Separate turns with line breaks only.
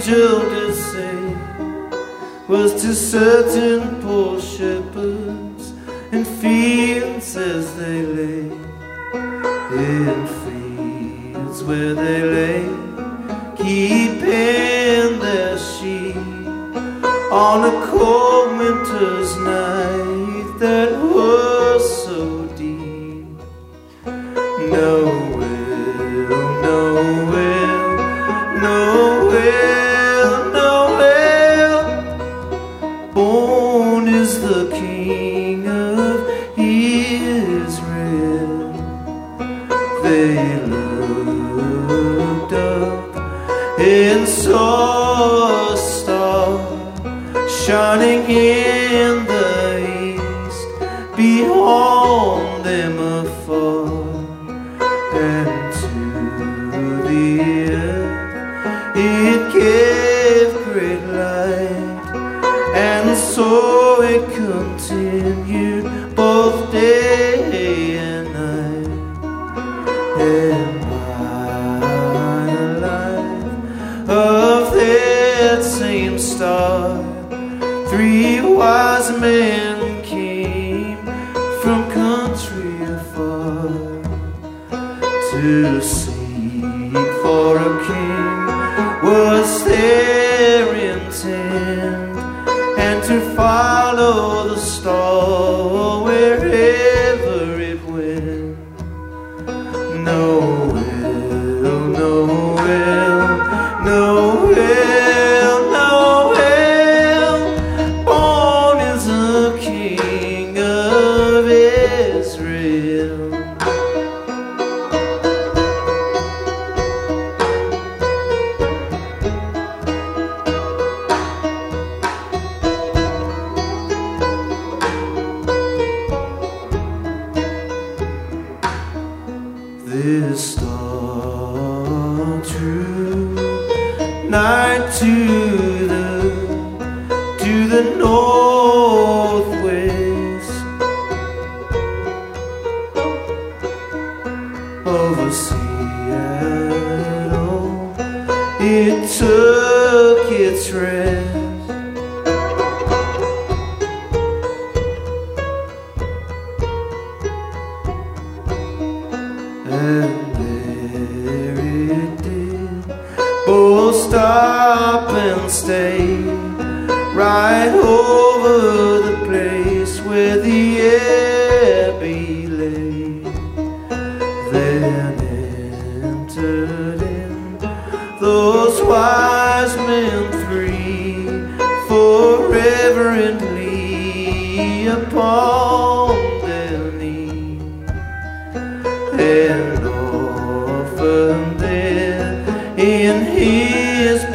angel did say, was to certain poor shepherds in fields as they lay, in fields where they lay, keeping their sheep on a cold winter's night that was so deep. Noel, Noel, Noel, They looked up and saw a star shining in the east beyond them afar and to the earth. It gave great light and so it continued both day and night. And the light of that same star Three wise men came from country afar to seek for a king. Was their star true night to the to the northwest. Over Seattle it took its rest and stay right over the place where the abbey lay. Then entered in those wise men three, reverently upon their knees and often there in his